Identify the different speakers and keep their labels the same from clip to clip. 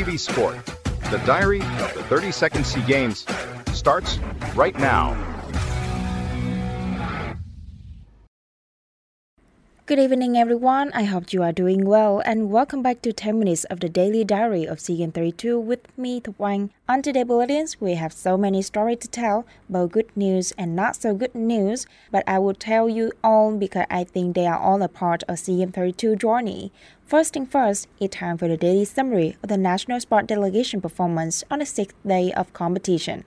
Speaker 1: TV Sport. The diary of the 32nd SEA Games starts right now.
Speaker 2: Good evening, everyone. I hope you are doing well, and welcome back to 10 minutes of the daily diary of SEA Games 32 with me, Thu Wang. On today's bulletins, we have so many stories to tell, both good news and not so good news, but I will tell you all because I think they are all a part of SEA Games 32 journey. First thing first, it's time for the daily summary of the national sport delegation performance on the sixth day of competition.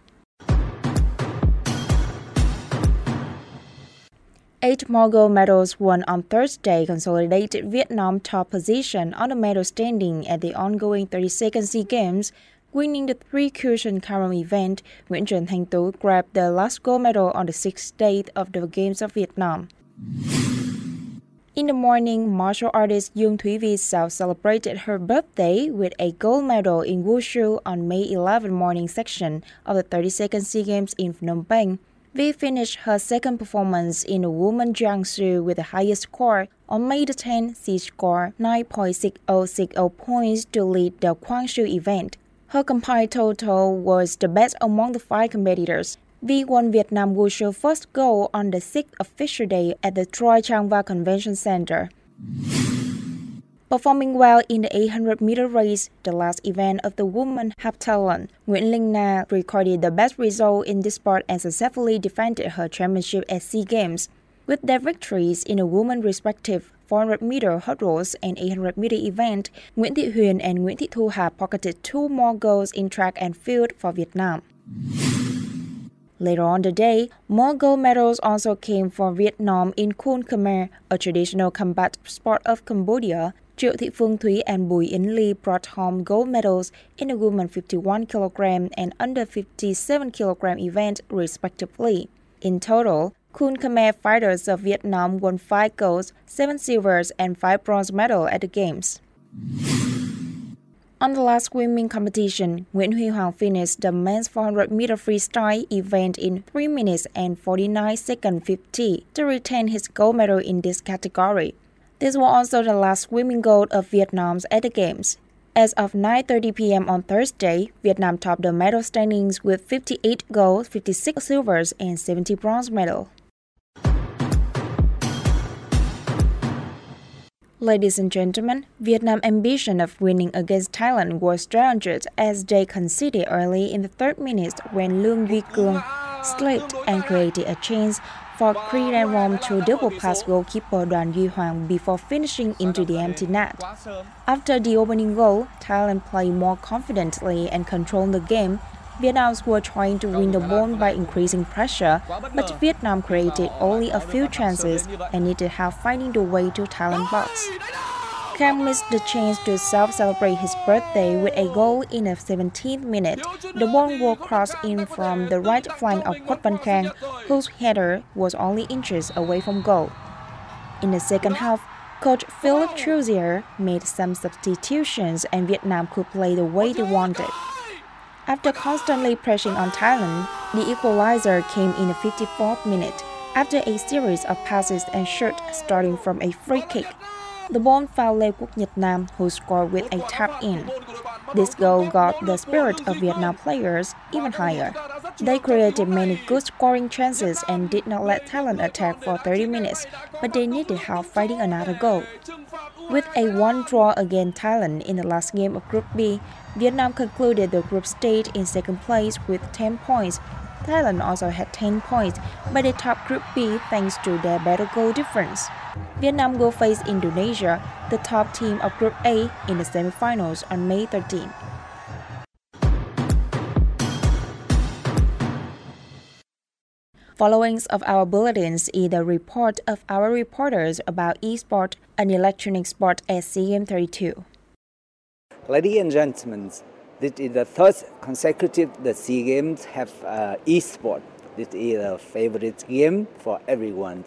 Speaker 2: Eight more gold medals won on Thursday consolidated Vietnam top position on the medal standing at the ongoing 32nd SEA Games. Winning the three cushion carom event, Nguyễn Trần Thanh Tú grabbed the last gold medal on the sixth day of the Games of Vietnam. In the morning, martial artist Dương Thủy Vi celebrated her birthday with a gold medal in Wushu on May 11 morning section of the 32nd SEA Games in Phnom Penh. Vi finished her second performance in the women's jianshu with the highest score. On May 10, she scored 9.6060 points to lead the qiangshu event. Her combined total was the best among the five competitors. Vi won Vietnam Wushu first goal on the sixth official day at the Chroy Changvar Convention Center. Performing well in the 800 meter race, the last event of the women heptathlon, Nguyễn Linh Na recorded the best result in this sport and successfully defended her championship at SEA Games. With their victories in the women's respective 400 meter hurdles and 800 meter event, Nguyễn Thị Huyền and Nguyễn Thị Thu have pocketed two more goals in track and field for Vietnam. Later on the day, more gold medals also came from Vietnam in Kun Khmer, a traditional combat sport of Cambodia, Triệu Thị Phương Thúy and Bùi Yến Ly brought home gold medals in the women 51 kg and under 57 kg event, respectively. In total, Kun Khmer fighters of Vietnam won 5 golds, 7 silvers, and 5 bronze medals at the Games. On the last swimming competition, Nguyễn Huy Hoàng finished the men's 400 meter freestyle event in 3 minutes and 49 seconds 50 to retain his gold medal in this category. This was also the last swimming gold of Vietnam's at the Games. As of 9:30 p.m. on Thursday, Vietnam topped the medal standings with 58 golds, 56 silvers, and 70 bronze medals. Ladies and gentlemen, Vietnam's ambition of winning against Thailand was strengthened as they conceded early in the third minute when Lương Duy Cương slipped and created a chance for Korean Rome to double pass goalkeeper Đoàn Duy Hoàng before finishing into the empty net. After the opening goal, Thailand played more confidently and controlled the game. Vietnam were trying to win the ball by increasing pressure, but Vietnam created only a few chances and needed help finding the way to Thailand box. Khang missed the chance to self-celebrate his birthday with a goal in the 17th minute. The ball was crossed in from the right flank of Khuất Văn Khang, whose header was only inches away from goal. In the second half, coach Philippe Troussier made some substitutions and Vietnam could play the way they wanted. After constantly pressing on Thailand, the equalizer came in the 54th minute after a series of passes and shots starting from a free kick. The ball found Lê Quốc Nhật Nam, who scored with a tap in. This goal got the spirit of Vietnam players even higher. They created many good scoring chances and did not let Thailand attack for 30 minutes, but they needed help fighting another goal. With a one draw against Thailand in the last game of Group B, Vietnam concluded the group stage in second place with 10 points. Thailand also had 10 points, but they topped Group B thanks to their better goal difference. Vietnam will face Indonesia, the top team of Group A, in the semifinals on May 13. Following of our bulletins is the report of our reporters about eSport, and electronic sport at SEA 32.
Speaker 3: Ladies and gentlemen, this is the third consecutive the SEA Games have uh, eSport. This is a favorite game for everyone.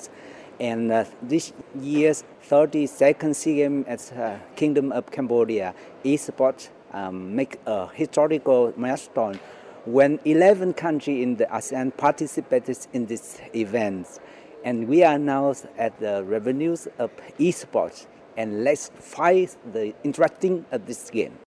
Speaker 3: And uh, this year's 32nd SEA at uh, Kingdom of Cambodia eSport um, make a historical milestone when 11 countries in the ASEAN participated in this event. And we are now at the revenues of esports. And let's find the interesting of this game.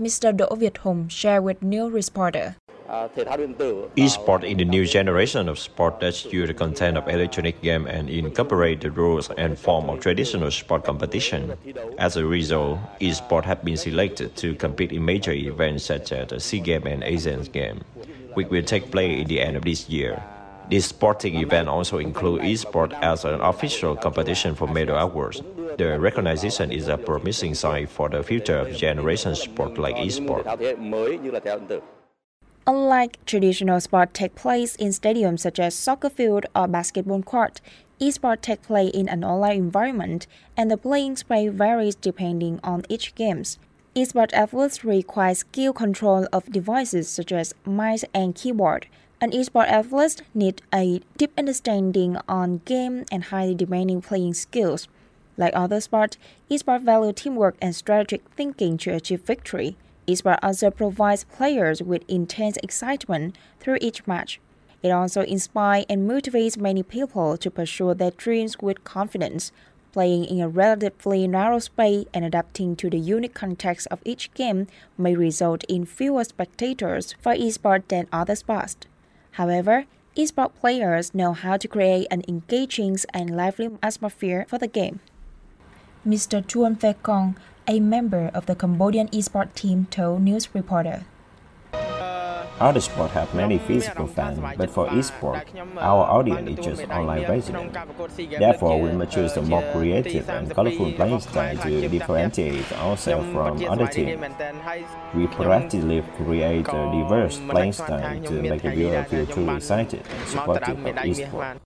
Speaker 2: Mr. Do Việt Hùng shared with New Reporter.
Speaker 4: Esport in the new generation of sport that use the content of electronic game and incorporate the rules and form of traditional sport competition. As a result, esport have been selected to compete in major events such as the SEA Games and Asian Games, which will take place in the end of this year. This sporting event also includes esport as an official competition for medal awards. The recognition is a promising sign for the future of generation sport like esport.
Speaker 2: Unlike traditional sport take place in stadiums such as soccer field or basketball court, esports take place in an online environment and the playing space varies depending on each games. Esports athletes require skill control of devices such as mice and keyboard. An esports athlete need a deep understanding on game and highly demanding playing skills. Like other sports, esports value teamwork and strategic thinking to achieve victory. Esport also provides players with intense excitement through each match. It also inspires and motivates many people to pursue their dreams with confidence, playing in a relatively narrow space and adapting to the unique context of each game may result in fewer spectators for esport than other sports. However, esport players know how to create an engaging and lively atmosphere for the game. Mr. Chuan Phe Kong, a member of the Cambodian esport team, told News Reporter.
Speaker 4: Uh, other sports have many physical fans, but for esports, our audience is just online resident. Therefore, we must choose a more creative and colorful playing style to differentiate ourselves from other teams. We proactively create a diverse playing style to make the viewer feel truly excited and supportive of esport.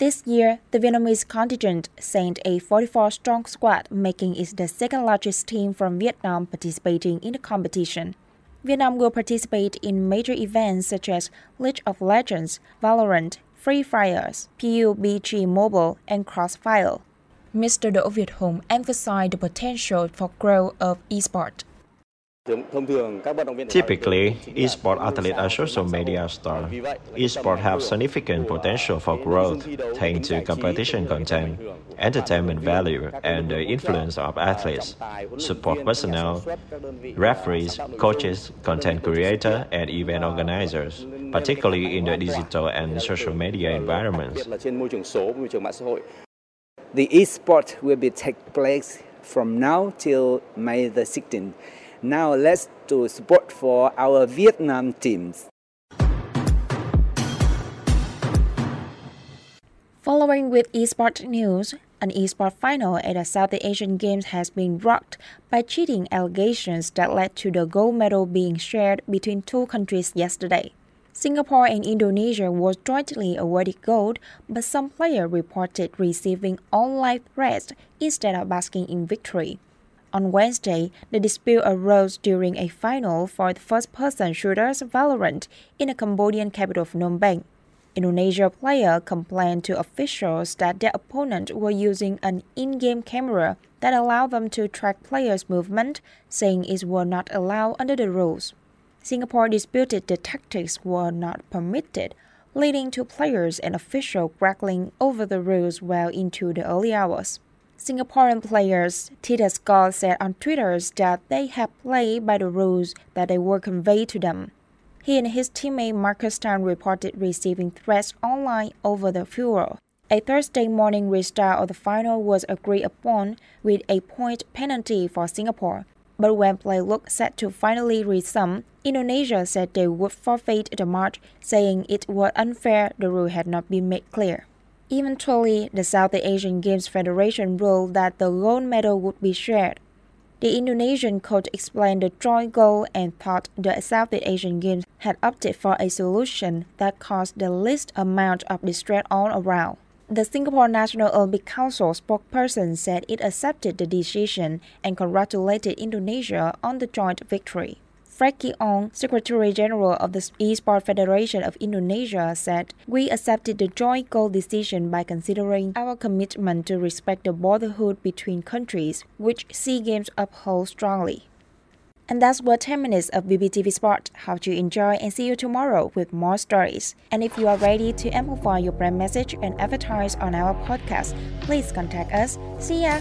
Speaker 2: This year, the Vietnamese contingent sent a 44-strong squad, making it the second largest team from Vietnam participating in the competition. Vietnam will participate in major events such as League of Legends, Valorant, Free Fires, PUBG Mobile, and Crossfire. Mr. Do Việt Hùng emphasized the potential for growth of esports.
Speaker 4: Typically, esport athletes are social media stars. Esport have significant potential for growth thanks to competition content, entertainment value, and the influence of athletes, support personnel, referees, coaches, content creators, and event organizers, particularly in the digital and social media environments.
Speaker 3: The esport will be take place from now till May the 16th. Now let's do support for our Vietnam teams.
Speaker 2: Following with esports news, an esports final at the Southeast Asian Games has been rocked by cheating allegations that led to the gold medal being shared between two countries yesterday. Singapore and Indonesia was jointly awarded gold, but some players reported receiving online threats instead of basking in victory. On Wednesday, the dispute arose during a final for the first-person shooters Valorant in the Cambodian capital of Phnom Penh. Indonesia player complained to officials that their opponent were using an in-game camera that allowed them to track players' movement, saying it was not allowed under the rules. Singapore disputed the tactics were not permitted, leading to players and officials grappling over the rules well into the early hours. Singaporean players Titus Scott said on Twitter that they had played by the rules that they were conveyed to them. He and his teammate Marcus Tan reported receiving threats online over the furor. A Thursday morning restart of the final was agreed upon with a point penalty for Singapore. But when play looked set to finally resume, Indonesia said they would forfeit the match, saying it was unfair the rule had not been made clear. Eventually, the Southeast Asian Games Federation ruled that the gold medal would be shared. The Indonesian coach explained the joint goal and thought the Southeast Asian Games had opted for a solution that caused the least amount of distress all around. The Singapore National Olympic Council spokesperson said it accepted the decision and congratulated Indonesia on the joint victory. Frankie Ong, Secretary General of the Esport Federation of Indonesia, said, We accepted the joint goal decision by considering our commitment to respect the brotherhood between countries, which SEA Games uphold strongly. And that's what 10 minutes of BPTV Sport. Hope you enjoy and see you tomorrow with more stories. And if you are ready to amplify your brand message and advertise on our podcast, please contact us. See ya!